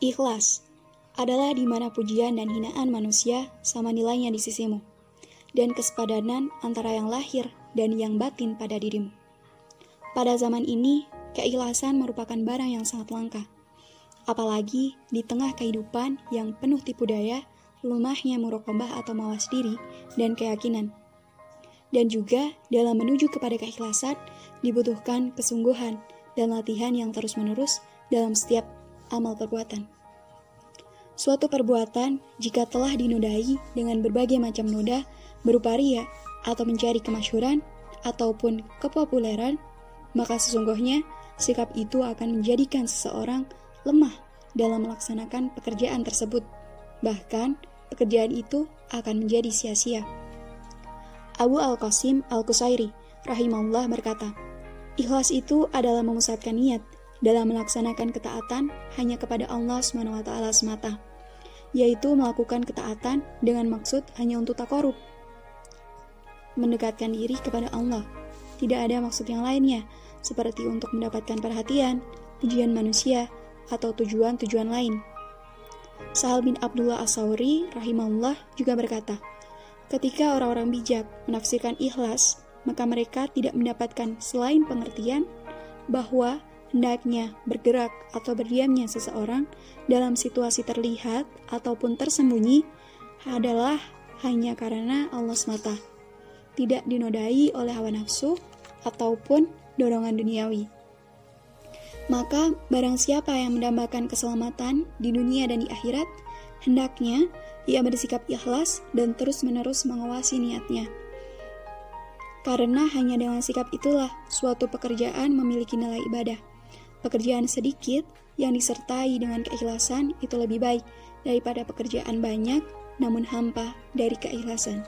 Ikhlas adalah di mana pujian dan hinaan manusia sama nilainya di sisimu, dan kesepadanan antara yang lahir dan yang batin pada dirimu. Pada zaman ini, keikhlasan merupakan barang yang sangat langka. Apalagi di tengah kehidupan yang penuh tipu daya, lemahnya murokobah atau mawas diri, dan keyakinan. Dan juga dalam menuju kepada keikhlasan, dibutuhkan kesungguhan dan latihan yang terus-menerus dalam setiap amal perbuatan. Suatu perbuatan, jika telah dinodai dengan berbagai macam noda, berupa ria atau mencari kemasyuran ataupun kepopuleran, maka sesungguhnya sikap itu akan menjadikan seseorang lemah dalam melaksanakan pekerjaan tersebut. Bahkan, pekerjaan itu akan menjadi sia-sia. Abu Al-Qasim Al-Qusairi rahimahullah berkata, Ikhlas itu adalah memusatkan niat dalam melaksanakan ketaatan hanya kepada Allah SWT semata, yaitu melakukan ketaatan dengan maksud hanya untuk takorup, mendekatkan diri kepada Allah. Tidak ada maksud yang lainnya, seperti untuk mendapatkan perhatian, pujian manusia, atau tujuan-tujuan lain. Sahal bin Abdullah As-Sawri rahimahullah juga berkata, ketika orang-orang bijak menafsirkan ikhlas maka mereka tidak mendapatkan selain pengertian bahwa hendaknya bergerak atau berdiamnya seseorang dalam situasi terlihat ataupun tersembunyi adalah hanya karena Allah semata, tidak dinodai oleh hawa nafsu ataupun dorongan duniawi. Maka barang siapa yang mendambakan keselamatan di dunia dan di akhirat, hendaknya ia bersikap ikhlas dan terus-menerus mengawasi niatnya karena hanya dengan sikap itulah suatu pekerjaan memiliki nilai ibadah. Pekerjaan sedikit yang disertai dengan keikhlasan itu lebih baik daripada pekerjaan banyak namun hampa dari keikhlasan.